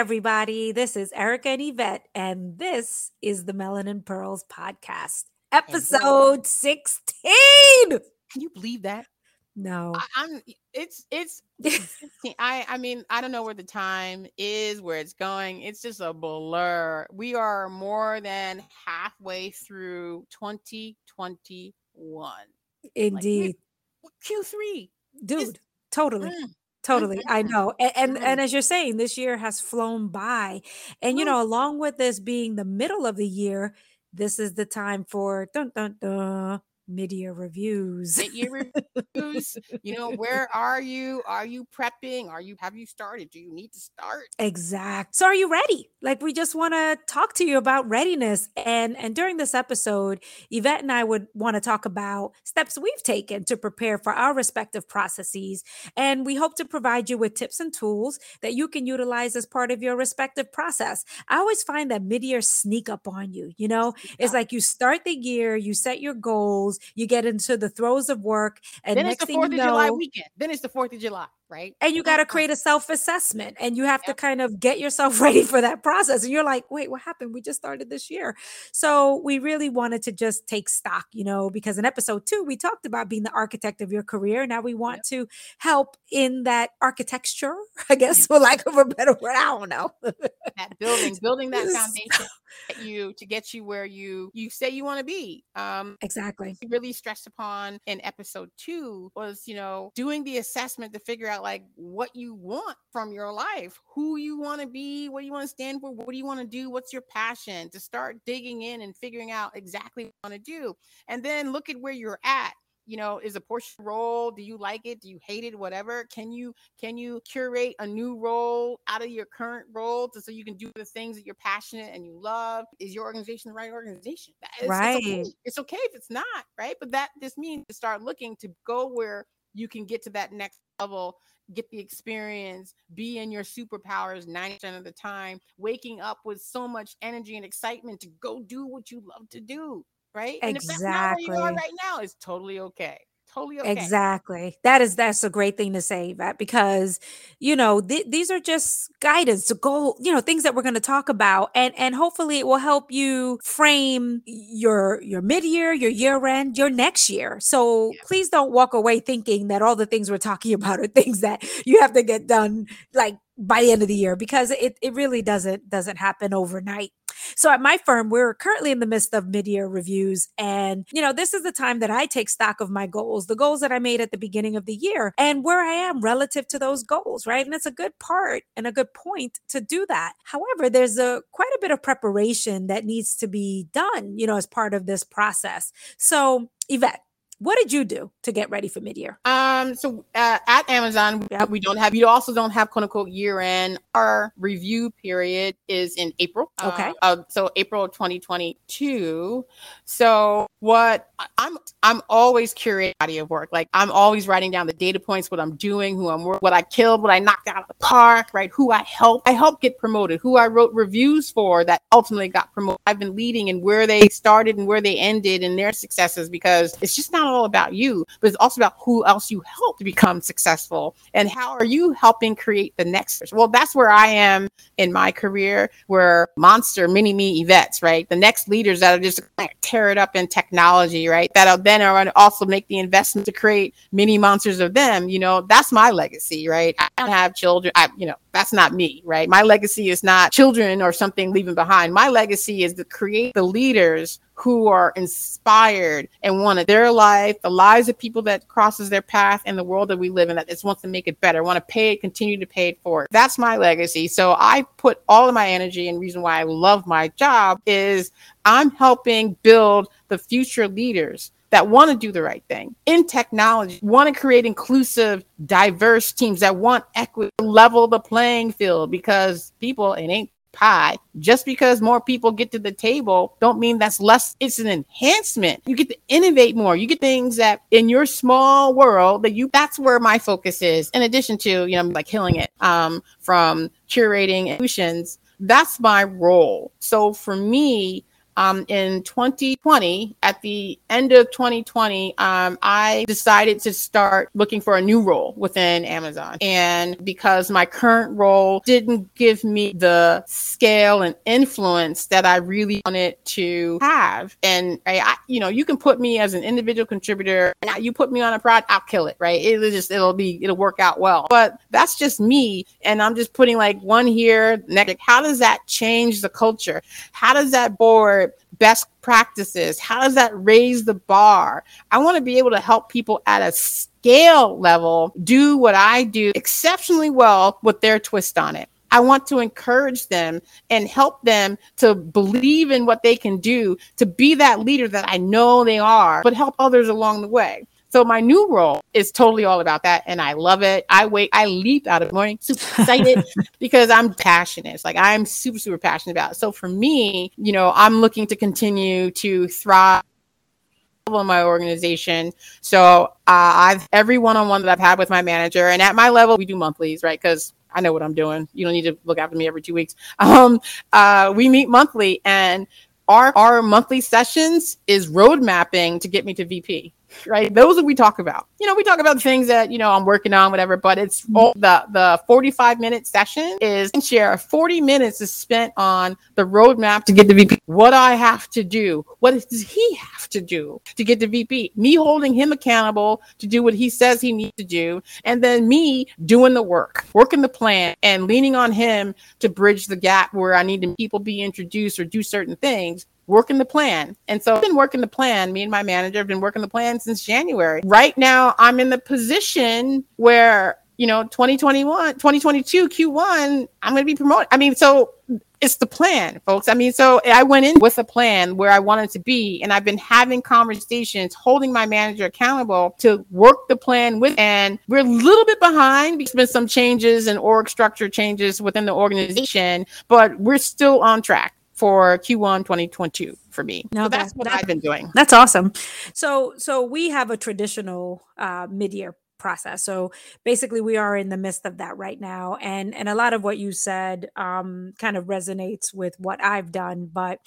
everybody. This is Ericka and Yvette, and this is the Melanin Pearls podcast, episode 16. Can you believe that? No. I, I'm it's it's I I mean, I don't know where the time is, where it's going. It's just a blur. We are more than halfway through 2021. Indeed. Like, Q3. Dude, totally. Mm. Totally. I mm-hmm. know. And, and, and as you're saying, this year has flown by. And you know, along with this being the middle of the year, this is the time for dun dun dun mid-year reviews. Mid-year reviews. you know, where are you? Are you prepping? Are you have you started? Do you need to start? Exact. So are you ready? Like we just want to talk to you about readiness. And and during this episode, Yvette and I would want to talk about steps we've taken to prepare for our respective processes. And we hope to provide you with tips and tools that you can utilize as part of your respective process. I always find that mid-year sneak up on you, you know? It's like you start the year, you set your goals, you get into the throes of work, and then next it's the Fourth of know, July weekend. Then it's the Fourth of July, right? And you got to mm-hmm. create a self-assessment, and you have yep. to kind of get yourself ready for that process. And you're like, wait, what happened? We just started this year, so we really wanted to just take stock, you know, because in episode two we talked about being the architect of your career. Now we want yep. to help in that architecture, I guess, for lack of a better word. I don't know. that building, building that foundation you to get you where you you say you want to be. Um, exactly. Really stressed upon in episode two was you know doing the assessment to figure out like what you want from your life, who you want to be, what you want to stand for, what do you want to do, what's your passion. To start digging in and figuring out exactly what you want to do, and then look at where you're at you know is a portion role? Do you like it? Do you hate it? Whatever. Can you can you curate a new role out of your current role to, so you can do the things that you're passionate and you love? Is your organization the right organization? It's, right it's okay. it's okay if it's not right? But that just means to start looking to go where you can get to that next level get the experience, be in your superpowers 90% of the time, waking up with so much energy and excitement to go do what you love to do right? Exactly. And if that's not where you are right now, it's totally okay. Totally okay. Exactly. That is that's a great thing to say, that because you know th- these are just guidance to go, you know, things that we're going to talk about, and and hopefully it will help you frame your your mid year, your year end, your next year. So yeah. please don't walk away thinking that all the things we're talking about are things that you have to get done like by the end of the year because it, it really doesn't doesn't happen overnight so at my firm, we're currently in the midst of mid-year reviews. And, you know, this is the time that I take stock of my goals, the goals that I made at the beginning of the year and where I am relative to those goals, right? And it's a good part and a good point to do that. However, there's a quite a bit of preparation that needs to be done, you know, as part of this process. So, Yvette, what did you do to get ready for mid-year? Um, so uh, at Amazon, yep. we don't have, You also don't have quote unquote year end. Our review period is in April. Okay. Uh, uh, so April 2022. So what I'm, I'm always curating body of work. Like I'm always writing down the data points, what I'm doing, who I'm, what I killed, what I knocked out of the park, right? Who I helped, I helped get promoted, who I wrote reviews for that ultimately got promoted. I've been leading and where they started and where they ended and their successes because it's just not all about you, but it's also about who else you help to become successful and how are you helping create the next. Well, that's where I am in my career, where monster mini me Yvette's, right? The next leaders that are just like, tear it up in technology, right? That'll then are also make the investment to create mini monsters of them. You know, that's my legacy, right? I don't have children. I, you know, that's not me, right? My legacy is not children or something leaving behind. My legacy is to create the leaders who are inspired and want their life, the lives of people that crosses their path and the world that we live in that just wants to make it better, want to pay it, continue to pay it forward. That's my legacy. So I put all of my energy and reason why I love my job is I'm helping build the future leaders that want to do the right thing in technology, want to create inclusive, diverse teams that want equity, level the playing field because people, it ain't pie. Just because more people get to the table don't mean that's less. It's an enhancement. You get to innovate more. You get things that in your small world that you, that's where my focus is. In addition to, you know, like killing it um, from curating solutions, that's my role. So for me, um, in 2020, at the end of 2020, um, I decided to start looking for a new role within Amazon. And because my current role didn't give me the scale and influence that I really wanted to have, and I, I you know, you can put me as an individual contributor, and you put me on a project, I'll kill it, right? It'll just, it'll be, it'll work out well. But that's just me, and I'm just putting like one here, next. How does that change the culture? How does that board best practices? How does that raise the bar? I want to be able to help people at a scale level do what I do exceptionally well with their twist on it. I want to encourage them and help them to believe in what they can do, to be that leader that I know they are, but help others along the way. So my new role is totally all about that, and I love it. I wake, I leap out of the morning, super excited because I'm passionate. It's like I'm super, super passionate about. It. So for me, you know, I'm looking to continue to thrive in my organization. So uh, I've every one-on-one that I've had with my manager, and at my level, we do monthlies, right? Because I know what I'm doing. You don't need to look after me every two weeks. Um, uh, we meet monthly, and our our monthly sessions is road mapping to get me to VP right? Those that we talk about. You know, we talk about the things that, you know, I'm working on, whatever, but it's all the the 45 minute session is share 40 minutes is spent on the roadmap to get the VP. What I have to do, what does he have to do to get the VP? Me holding him accountable to do what he says he needs to do, and then me doing the work, working the plan, and leaning on him to bridge the gap where I need to people be introduced or do certain things working the plan. And so I've been working the plan. Me and my manager have been working the plan since January. Right now, I'm in the position where, you know, 2021, 2022, Q1, I'm going to be promoted. I mean, so it's the plan, folks. I mean, so I went in with a plan where I wanted to be, and I've been having conversations, holding my manager accountable to work the plan with. And we're a little bit behind because there's been some changes and org structure changes within the organization, but we're still on track for Q1 2022 for me. No, so that's what I've been doing. That's awesome. So so we have a traditional uh, mid-year process. So basically we are in the midst of that right now and and a lot of what you said um kind of resonates with what I've done, but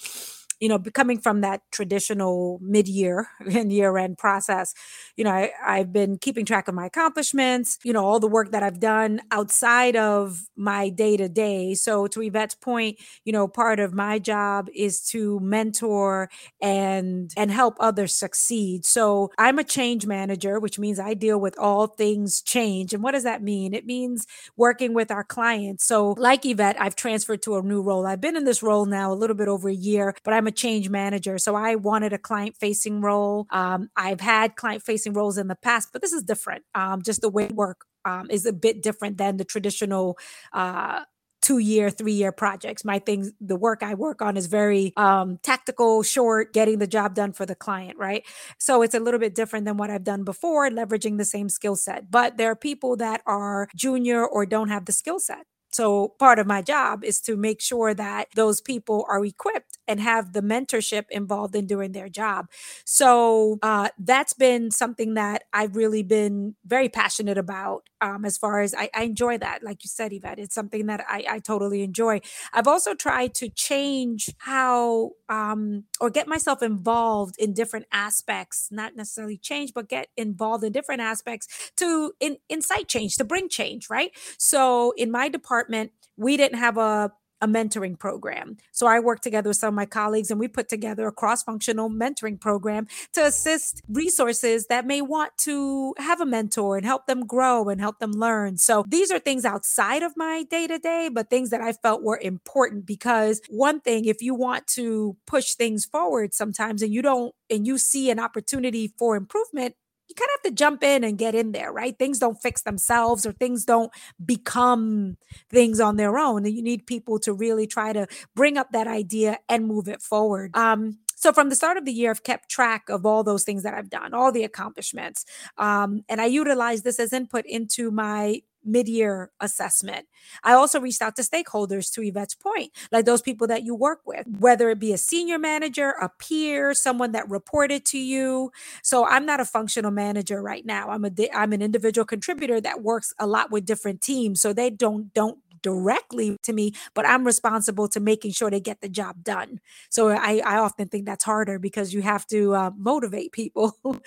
you know, coming from that traditional mid-year and year-end process, you know, I, I've been keeping track of my accomplishments, you know, all the work that I've done outside of my day-to-day. So to Yvette's point, you know, part of my job is to mentor and and help others succeed. So I'm a change manager, which means I deal with all things change. And what does that mean? It means working with our clients. So like Yvette, I've transferred to a new role. I've been in this role now a little bit over a year, but I'm I'm a change manager. So I wanted a client facing role. Um, I've had client facing roles in the past, but this is different. Um, just the way work um, is a bit different than the traditional uh, two year, three year projects. My things, the work I work on is very um, tactical, short, getting the job done for the client, right? So it's a little bit different than what I've done before, leveraging the same skill set. But there are people that are junior or don't have the skill set. So part of my job is to make sure that those people are equipped and have the mentorship involved in doing their job. So uh, that's been something that I've really been very passionate about. Um, as far as I, I, enjoy that, like you said, Yvette, it's something that I, I totally enjoy. I've also tried to change how um, or get myself involved in different aspects, not necessarily change, but get involved in different aspects to in, incite change, to bring change, right? So in my department department, we didn't have a a mentoring program. So I worked together with some of my colleagues and we put together a cross functional mentoring program to assist resources that may want to have a mentor and help them grow and help them learn. So these are things outside of my day to day, but things that I felt were important because one thing, if you want to push things forward sometimes and you don't, and you see an opportunity for improvement, you kind of have to jump in and get in there, right? Things don't fix themselves or things don't become things on their own. And you need people to really try to bring up that idea and move it forward. Um, so from the start of the year, I've kept track of all those things that I've done, all the accomplishments. Um, and I utilize this as input into my mid-year assessment. I also reached out to stakeholders to Yvette's point, like those people that you work with, whether it be a senior manager, a peer, someone that reported to you. So I'm not a functional manager right now. I'm a I'm an individual contributor that works a lot with different teams, so they don't don't directly to me, but I'm responsible to making sure they get the job done. So I, I often think that's harder because you have to uh, motivate people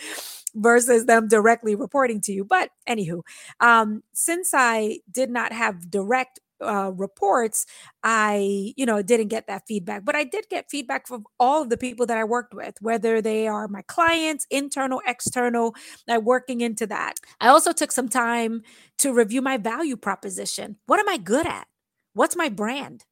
versus them directly reporting to you. But anywho, um, since I did not have direct uh, reports, I, you know, didn't get that feedback, but I did get feedback from all of the people that I worked with, whether they are my clients, internal, external, like working into that. I also took some time to review my value proposition. What am I good at? What's my brand?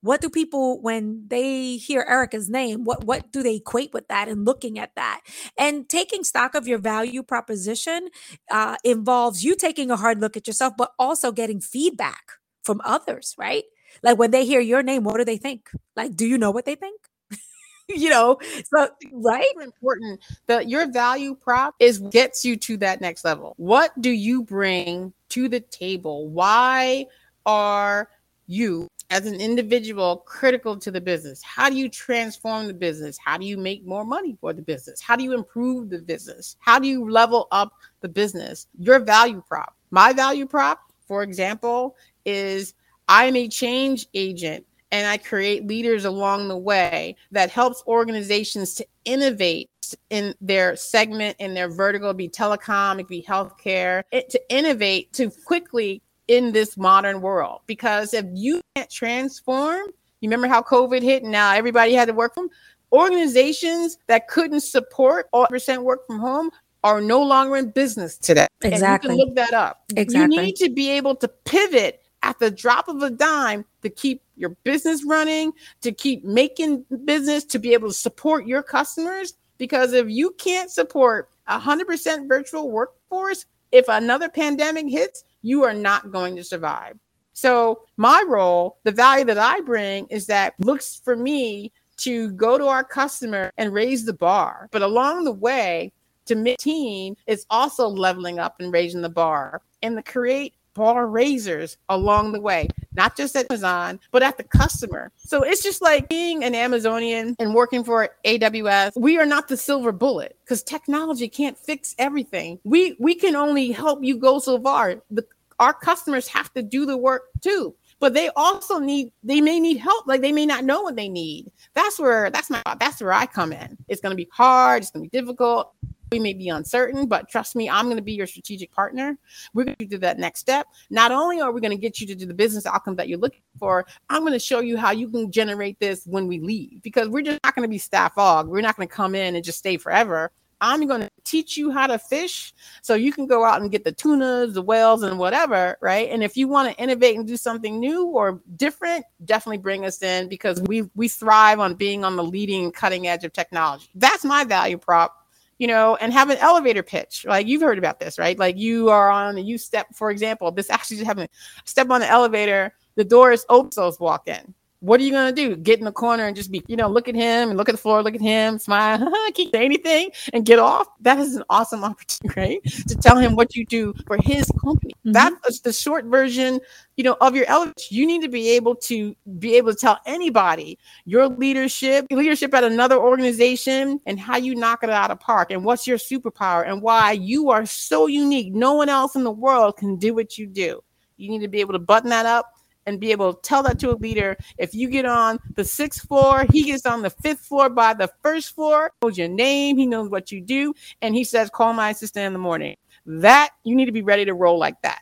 What do people when they hear Ericka's name, what what do they equate with that and looking at that? And taking stock of your value proposition uh, involves you taking a hard look at yourself, but also getting feedback from others, right? Like when they hear your name, what do they think? Like, do you know what they think? you know, so right. Important that your value prop is gets you to that next level. What do you bring to the table? Why are you as an individual critical to the business? How do you transform the business? How do you make more money for the business? How do you improve the business? How do you level up the business? Your value prop. My value prop, for example, is I'm a change agent and I create leaders along the way that helps organizations to innovate in their segment, in their vertical, it be telecom, it be healthcare, it, to innovate to quickly in this modern world. Because if you can't transform, you remember how COVID hit and now everybody had to work from organizations that couldn't support all percent work from home are no longer in business today. Exactly. And you can look that up. Exactly. You need to be able to pivot at the drop of a dime to keep your business running, to keep making business, to be able to support your customers. Because if you can't support a 100% virtual workforce, if another pandemic hits, you are not going to survive. So, my role, the value that I bring is that looks for me to go to our customer and raise the bar. But along the way, to mid teen is also leveling up and raising the bar and to create bar raisers along the way, not just at Amazon, but at the customer. So it's just like being an Amazonian and working for AWS. We are not the silver bullet because technology can't fix everything. We we can only help you go so far. The, our customers have to do the work too but they also need they may need help like they may not know what they need that's where that's my that's where i come in it's going to be hard it's going to be difficult we may be uncertain, but trust me, I'm going to be your strategic partner. We're going to do that next step. Not only are we going to get you to do the business outcome that you're looking for, I'm going to show you how you can generate this when we leave because we're just not going to be staff aug. We're not going to come in and just stay forever. I'm going to teach you how to fish so you can go out and get the tunas, the whales, and whatever, right? And if you want to innovate and do something new or different, definitely bring us in because we we thrive on being on the leading cutting edge of technology. That's my value prop you know, and have an elevator pitch. Like you've heard about this, right? Like you are on, you step, for example, this actually just happened. Step on the elevator, the door is open, so walk in what are you gonna do? Get in the corner and just be, you know, look at him and look at the floor, look at him, smile, can't say anything, and get off. That is an awesome opportunity, right? To tell him what you do for his company. Mm-hmm. That's the short version, you know, of your elevator. You need to be able to be able to tell anybody your leadership, leadership at another organization, and how you knock it out of park, and what's your superpower, and why you are so unique. No one else in the world can do what you do. You need to be able to button that up and be able to tell that to a leader. If you get on the sixth floor, he gets on the fifth floor by the first floor, knows your name, he knows what you do, and he says, Call my assistant in the morning. That you need to be ready to roll like that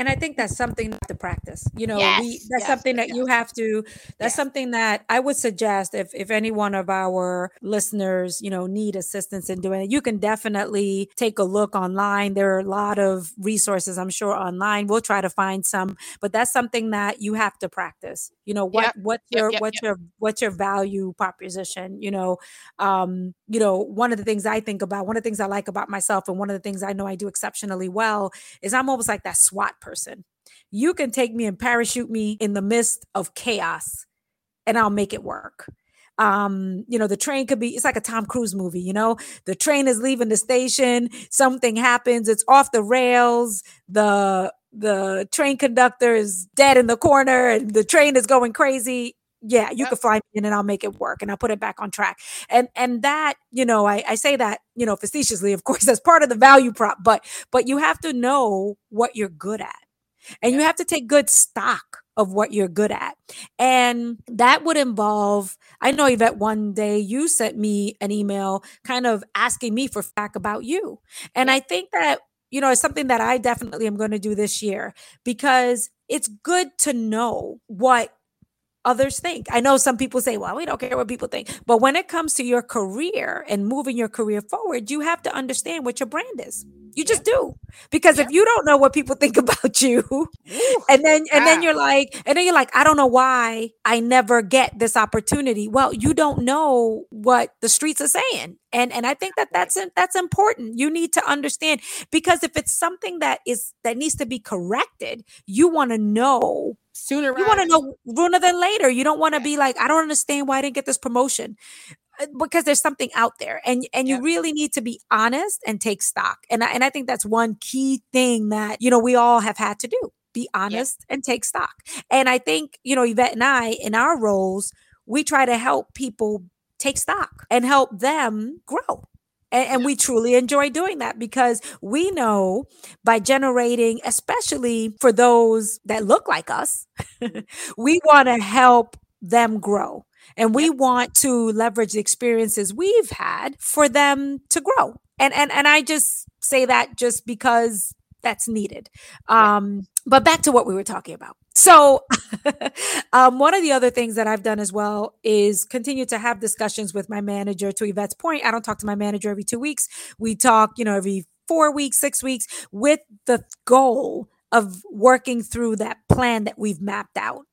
and I think that's something to practice. You know, yes, we, that's yes, something that yes. you have to. That's something that I would suggest if if any one of our listeners, you know, need assistance in doing it, you can definitely take a look online. There are a lot of resources, I'm sure, online. We'll try to find some, but that's something that you have to practice. You know, what yep. what's your yep, what's your what's your value proposition? You know, um, you know, one of the things I think about, one of the things I like about myself, and one of the things I know I do exceptionally well is I'm almost like that SWAT person. You can take me and parachute me in the midst of chaos and I'll make it work. Um, you know, the train could be, it's like a Tom Cruise movie, you know, the train is leaving the station, something happens, it's off the rails, the the train conductor is dead in the corner and the train is going crazy yeah you yep. can fly me in and i'll make it work and i'll put it back on track and and that you know I, I say that you know facetiously of course that's part of the value prop but but you have to know what you're good at and you have to take good stock of what you're good at. And that would involve, I know that one day you sent me an email kind of asking me for feedback about you. And I think that, you know, it's something that I definitely am going to do this year because it's good to know what others think. I know some people say, well, we don't care what people think. But when it comes to your career and moving your career forward, you have to understand what your brand is. You just yeah. do. Because yeah. if you don't know what people think about you, Ooh, and then and then you're like, and then you're like, I don't know why I never get this opportunity. Well, you don't know what the streets are saying. And and I think that that's that's important. You need to understand because if it's something that is that needs to be corrected, you want to know sooner. You want to know sooner than later. You don't want to be like, I don't understand why I didn't get this promotion. Uh, because there's something out there and and you really need to be honest and take stock and I, and I think that's one key thing that you know we all have had to do. Be honest and take stock. And I think you know Yvette and I in our roles we try to help people take stock and help them grow and, and, we truly enjoy doing that because we know by generating, especially for those that look like us, we want to help them grow. And we want to leverage the experiences we've had for them to grow. And and and I just say that just because that's needed. Um, but back to what we were talking about. So, um, one of the other things that I've done as well is continue to have discussions with my manager. To Yvette's point, I don't talk to my manager every two weeks. We talk, you know, every four weeks, six weeks, with the goal of working through that plan that we've mapped out.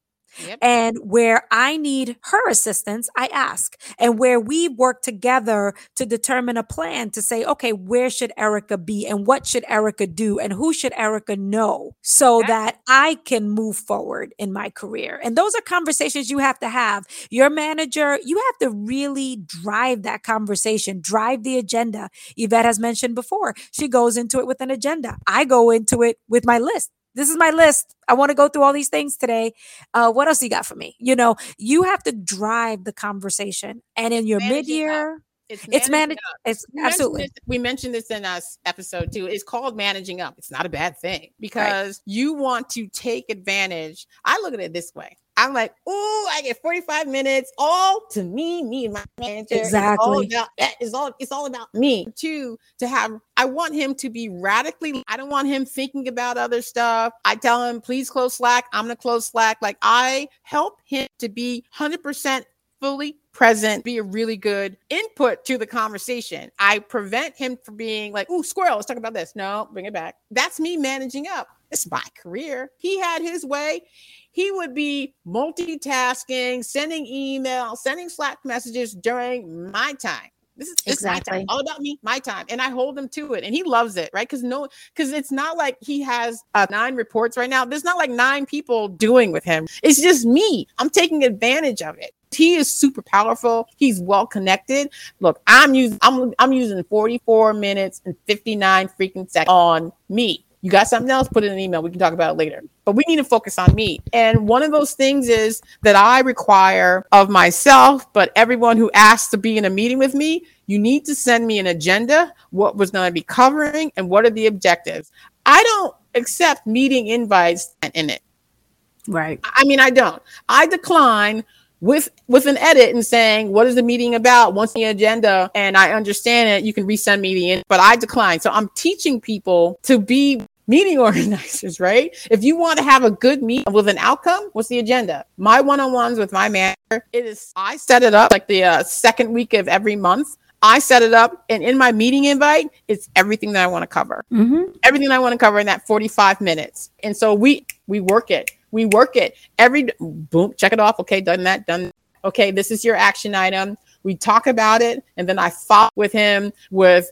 Yep. And where I need her assistance, I ask. And where we work together to determine a plan to say, okay, where should Ericka be and what should Ericka do and who should Ericka know so that I can move forward in my career. And those are conversations you have to have. Your manager, you have to really drive that conversation, drive the agenda. Yvette has mentioned before, she goes into it with an agenda. I go into it with my list this is my list. I want to go through all these things today. Uh, what else you got for me? You know, you have to drive the conversation. And in your mid year, it's, it's managed. It's we absolutely. Mentioned this, we mentioned this in us episode too. It's called managing up. It's not a bad thing because right. you want to take advantage. I look at it this way. I'm like, oh, I get 45 minutes all to me, me and my manager. Exactly. It's all about is all it's all about me. Two, to have I want him to be radically, I don't want him thinking about other stuff. I tell him, please close Slack. I'm gonna close Slack. Like I help him to be 100% fully present, be a really good input to the conversation. I prevent him from being like, oh, squirrel, let's talk about this. No, bring it back. That's me managing up. It's my career. He had his way he would be multitasking, sending emails, sending Slack messages during my time. This is exactly all about me, my time, and I hold him to it, and he loves it, right? Because no, because it's not like he has uh, nine reports right now. There's not like nine people doing with him. It's just me. I'm taking advantage of it. He is super powerful. He's well connected. Look, I'm using I'm I'm using 44 minutes and 59 freaking seconds on me. You got something else? Put it in an email. We can talk about it later. But we need to focus on me. And one of those things is that I require of myself, but everyone who asks to be in a meeting with me, you need to send me an agenda, what was going to be covering, and what are the objectives. I don't accept meeting invites in it. Right. I mean, I don't. I decline with with an edit and saying what is the meeting about once the agenda and i understand it you can resend me the in but i decline so i'm teaching people to be meeting organizers right if you want to have a good meet with an outcome what's the agenda my one-on-ones with my manager it is i set it up like the uh, second week of every month I set it up, and in my meeting invite, it's everything that I want to cover. Mm-hmm. Everything I want to cover in that 45 minutes. And so we we work it we work it every boom, check it off. Okay, done that, done. Okay, this is your action item. We talk about it, and then I follow with him with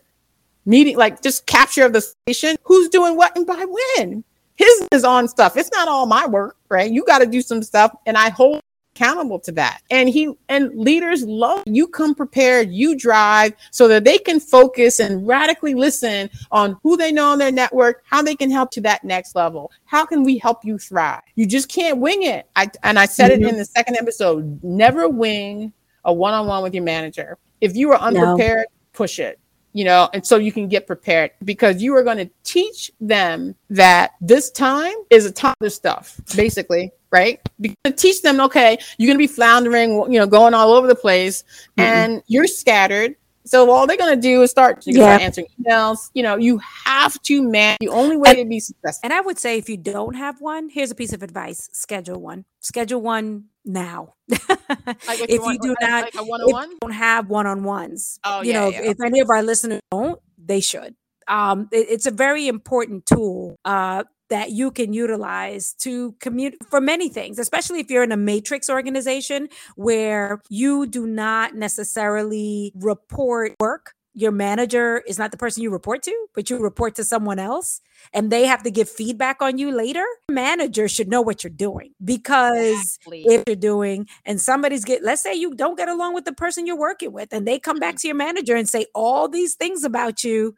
meeting, like just capture of the station. Who's doing what and by when? His is on stuff. It's not all my work, right? You got to do some stuff, and I hold accountable to that. And he and leaders love you come prepared, you drive so that they can focus and radically listen on who they know on their network, how they can help to that next level. How can we help you thrive? You just can't wing it. I and I said mm-hmm. it in the second episode, never wing a one-on-one with your manager. If you are unprepared, no. push it you know, and so you can get prepared because you are going to teach them that this time is a time of stuff, basically, right? Because teach them, okay, you're going to be floundering, you know, going all over the place, mm-hmm. and you're scattered so all they're gonna do is start, yeah. start answering emails. You know, you have to man. The only way and, to be successful. And I would say, if you don't have one, here's a piece of advice: schedule one. Schedule one now. like if, you, want, do not, like a one-on-one? don't have one-on-ones. Oh, you yeah, know, yeah. if any of our listeners don't, they should. Um, it, it's a very important tool. Uh, that you can utilize to commute for many things, especially if you're in a matrix organization where you do not necessarily report work. Your manager is not the person you report to, but you report to someone else and they have to give feedback on you later. Manager should know what you're doing because exactly. if you're doing and somebody's get, let's say you don't get along with the person you're working with and they come back mm-hmm. to your manager and say all these things about you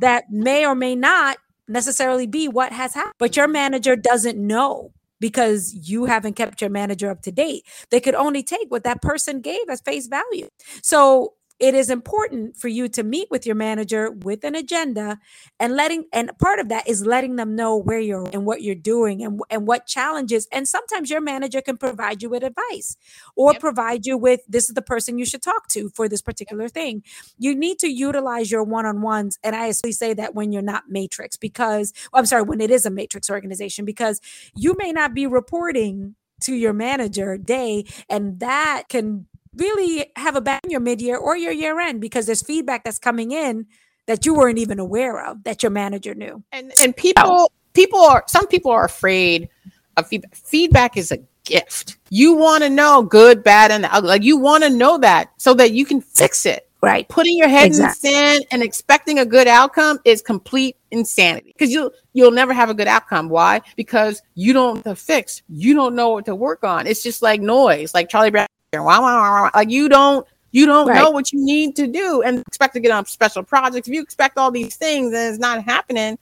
that may or may not necessarily be what has happened. But your manager doesn't know because you haven't kept your manager up to date. They could only take what that person gave as face value. So it is important for you to meet with your manager with an agenda and letting and part of that is letting them know where you're and what you're doing and, and what challenges and sometimes your manager can provide you with advice or yep. provide you with this is the person you should talk to for this particular thing you need to utilize your one-on-ones and i actually say that when you're not matrix because oh, i'm sorry when it is a matrix organization because you may not be reporting to your manager day and that can really have a bad your mid-year or your year end because there's feedback that's coming in that you weren't even aware of that your manager knew. And and people people are some people are afraid of feedback. Feedback is a gift. You want to know good, bad, and ugly. Like you want to know that so that you can fix it. Right. Putting your head exactly. in the sand and expecting a good outcome is complete insanity. Because you'll you'll never have a good outcome. Why? Because you don't fix. You don't know what to work on. It's just like noise, like Charlie Brown like you don't you don't right. know what you need to do and expect to get on special projects. If you expect all these things and it's not happening,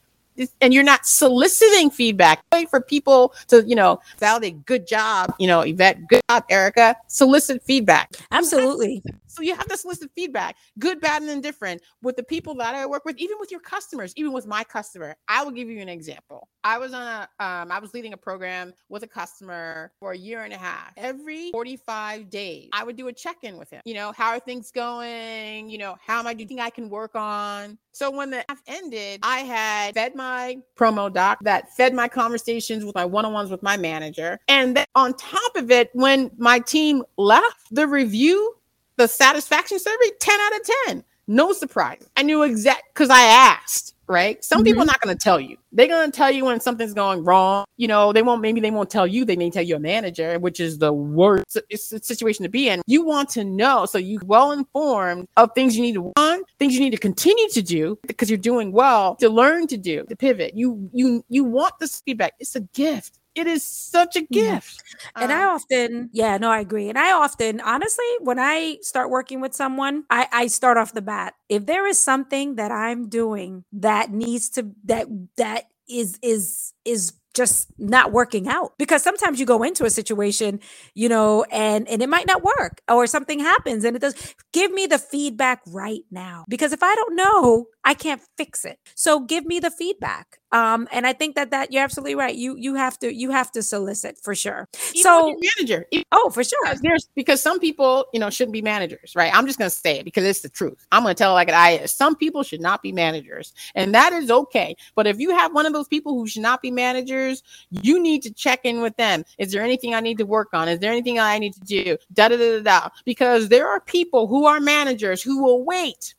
and you're not soliciting feedback, wait for people to, you know, validate good job, you know, Yvette, good job, Ericka, solicit feedback. Absolutely. So you have to solicit feedback, good, bad, and indifferent with the people that I work with, even with your customers, even with my customer. I will give you an example. I was on a, um, I was leading a program with a customer for a year and a half. Every 45 days, I would do a check-in with him. You know, how are things going? You know, how am I doing? I can work on. So when the half ended, I had fed my promo doc that fed my conversations with my one-on-ones with my manager. And then on top of it, when my team left, the review the satisfaction survey 10 out of 10 no surprise. I knew exact because i asked right? Some mm-hmm. people are not going to tell you. They're going to tell you when something's going wrong. You know they won't maybe they won't tell you. They may tell your manager which is the worst situation to be in. You want to know so you well informed of things you need to want things you need to continue to do because you're doing well to learn to do to pivot. You you you want this feedback. It's a gift it is such a gift. And um, I often, yeah, no, I agree. And I often, honestly, when I start working with someone, I, I start off the bat. If there is something that I'm doing that needs to that that is is is just not working out because sometimes you go into a situation you know and and it might not work or something happens and it does give me the feedback right now because if i don't know i can't fix it. So give me the feedback um and i think that that you're absolutely right you you have to you have to solicit for sure. Even so manager oh for sure. because there's because some people you know shouldn't be managers right? I'm just gonna say it because it's the truth. I'm gonna tell it like it is. Some people should not be managers and that is okay. But if you have one of those people who should not be managers you need to check in with them. Is there anything i need to work on? Is there anything i need to do? Da da da da, da. because there are people who are managers who will wait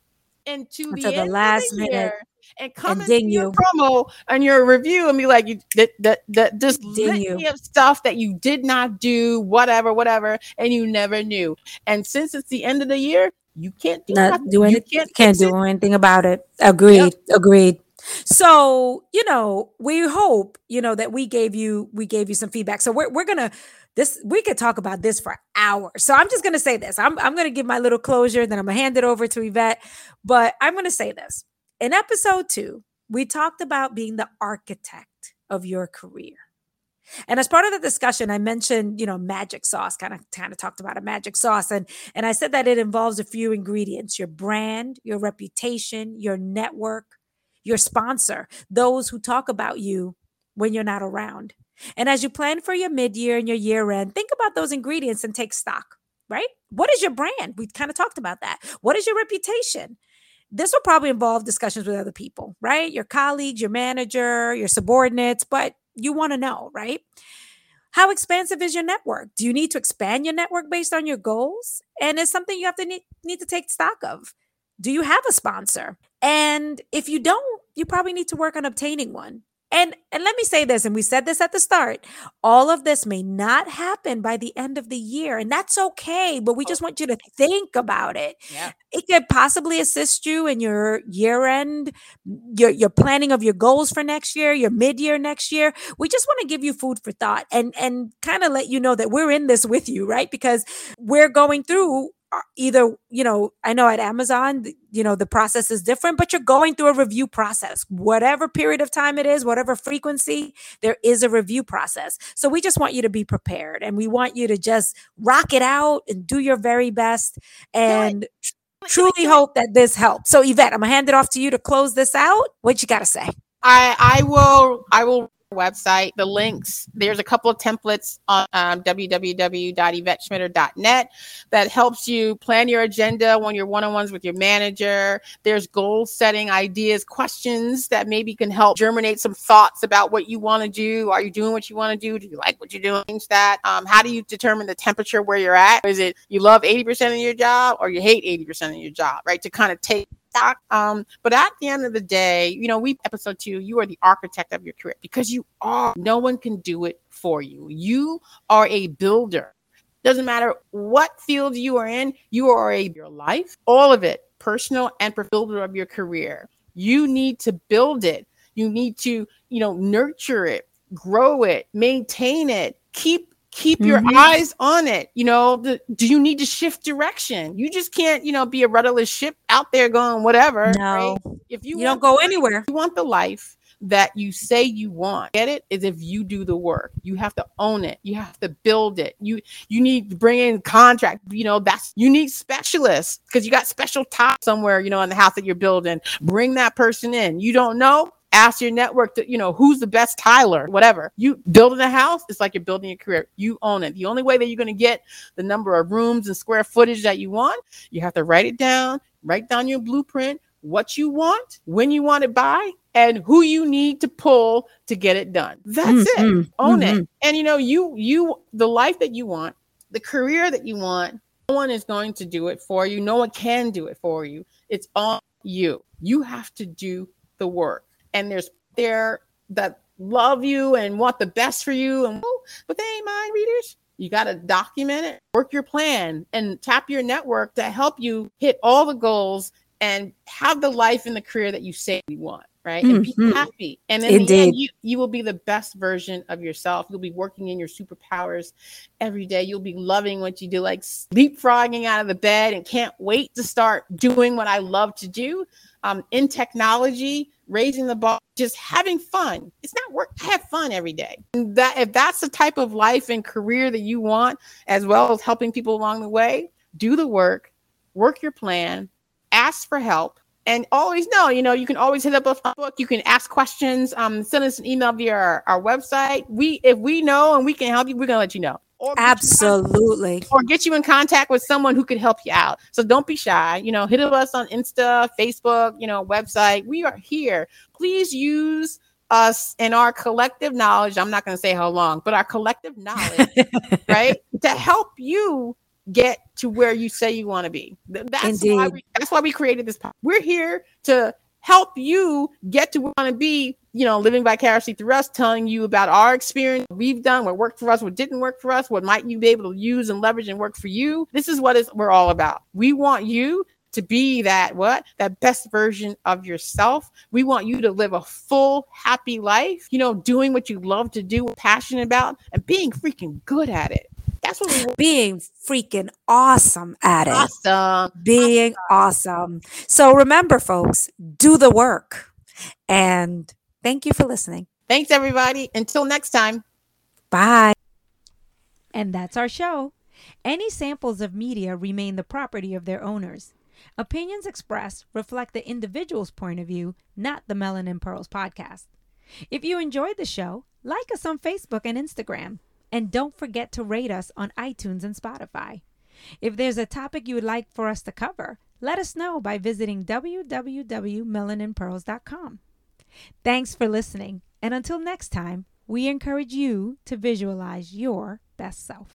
into the, the last the minute and come and ding your you. promo and your review and be like, you that that that just ding you of stuff that you did not do, whatever, whatever, and you never knew. And since it's the end of the year, you can't do, not do anything. You can't, can't do anything about it. Agreed. Yep. Agreed. So, you know, we hope, you know, that we gave you we gave you some feedback. So we're we're gonna this we could talk about this for hours. So I'm just gonna say this. I'm I'm gonna give my little closure, then I'm gonna hand it over to Yvette. But I'm gonna say this. In episode two, we talked about being the architect of your career. And as part of the discussion, I mentioned, you know, magic sauce, kind of kind of talked about a magic sauce. And and I said that it involves a few ingredients: your brand, your reputation, your network, your sponsor, those who talk about you when you're not around. And as you plan for your mid-year and your year end, think about those ingredients and take stock, right? What is your brand? We kind of talked about that. What is your reputation? This will probably involve discussions with other people, right? Your colleagues, your manager, your subordinates, but you want to know, right? How expansive is your network? Do you need to expand your network based on your goals? And it's something you have to need, need to take stock of. Do you have a sponsor? And if you don't, you probably need to work on obtaining one. And and let me say this and we said this at the start. All of this may not happen by the end of the year and that's okay, but we oh. just want you to think about it. Yeah. It could possibly assist you in your year end your your planning of your goals for next year, your mid-year next year. We just want to give you food for thought and and kind of let you know that we're in this with you, right? Because we're going through Uh, either you know i know at amazon you know the process is different but you're going through a review process. Whatever period of time it is whatever frequency there is a review process. So we just want you to be prepared and we want you to just rock it out and do your very best and truly hope that this helps. So yvette i'm gonna hand it off to you to close this out. What you gotta say? I i will i will website. The links, there's a couple of templates on um, that helps you plan your agenda when you're one-on-ones with your manager. There's goal setting ideas, questions that maybe can help germinate some thoughts about what you want to do. Are you doing what you want to do? Do you like what you're doing? Change that. Um, how do you determine the temperature where you're at? Is it you love 80% of your job or you hate 80% of your job, right? To kind of take stock. Um, but at the end of the day, you know, we episode two, you are the architect of your career because you are. No one can do it for you. You are a builder. Doesn't matter what field you are in, you are a your life, all of it, personal and builder of your career. You need to build it. You need to, you know, nurture it, grow it, maintain it, keep keep your mm-hmm. eyes on it you know the, do you need to shift direction? You just can't you know be a rudderless ship out there going whatever no. Right? if you, you don't go anywhere. you want the life that you say you want. Get it? Is if you do the work. You have to own it. You have to build it. You you need to bring in contract you know that's you need specialists because you got special top somewhere you know in the house that you're building. Bring that person in. You don't know ask your network to, you know, who's the best tiler, whatever. You building a house, it's like you're building a career. You own it. The only way that you're going to get the number of rooms and square footage that you want, you have to write it down, write down your blueprint, what you want, when you want it by, and who you need to pull to get it done. That's mm-hmm. it. Own mm-hmm. it. And you know, you you the life that you want, the career that you want, no one is going to do it for you. No one can do it for you. It's on you. You have to do the work and there's there that love you and want the best for you and oh, but they ain't mind readers you got to document it work your plan and tap your network to help you hit all the goals and have the life and the career that you say you want right mm-hmm. and be mm-hmm. happy and in Indeed. the end you, you will be the best version of yourself you'll be working in your superpowers every day you'll be loving what you do like leapfrogging out of the bed and can't wait to start doing what i love to do um, in technology raising the bar, just having fun. It's not work. I Have fun every day. And that if that's the type of life and career that you want, as well as helping people along the way, do the work, work your plan, ask for help, and always know, you know, you can always hit up a book. You can ask questions. Um, send us an email via our, our website. We if we know and we can help you, we're gonna let you know. Or Absolutely. or get you in contact with someone who could help you out. So don't be shy. You know, hit us on Insta, Facebook, you know, website. We are here. Please use us and our collective knowledge. I'm not going to say how long, but our collective knowledge, right? To help you get to where you say you want to be. That's Indeed. why we, that's why we created this. We're here to help you get to where you want to be you know, living vicariously through us, telling you about our experience, we've done, what worked for us, what didn't work for us, what might you be able to use and leverage and work for you. This is what is we're all about. We want you to be that what that best version of yourself we want you to live a full happy life you know doing what you love to do passionate about and being freaking good at it that's what we want. being freaking awesome at it awesome being awesome. awesome so remember folks do the work and Thank you for listening. Thanks, everybody. Until next time. Bye. And that's our show. Any samples of media remain the property of their owners. Opinions expressed reflect the individual's point of view, not the Melanin Pearls podcast. If you enjoyed the show, like us on Facebook and Instagram. And don't forget to rate us on iTunes and Spotify. If there's a topic you would like for us to cover, let us know by visiting www.melaninpearls.com. Thanks for listening, and until next time, we encourage you to visualize your best self.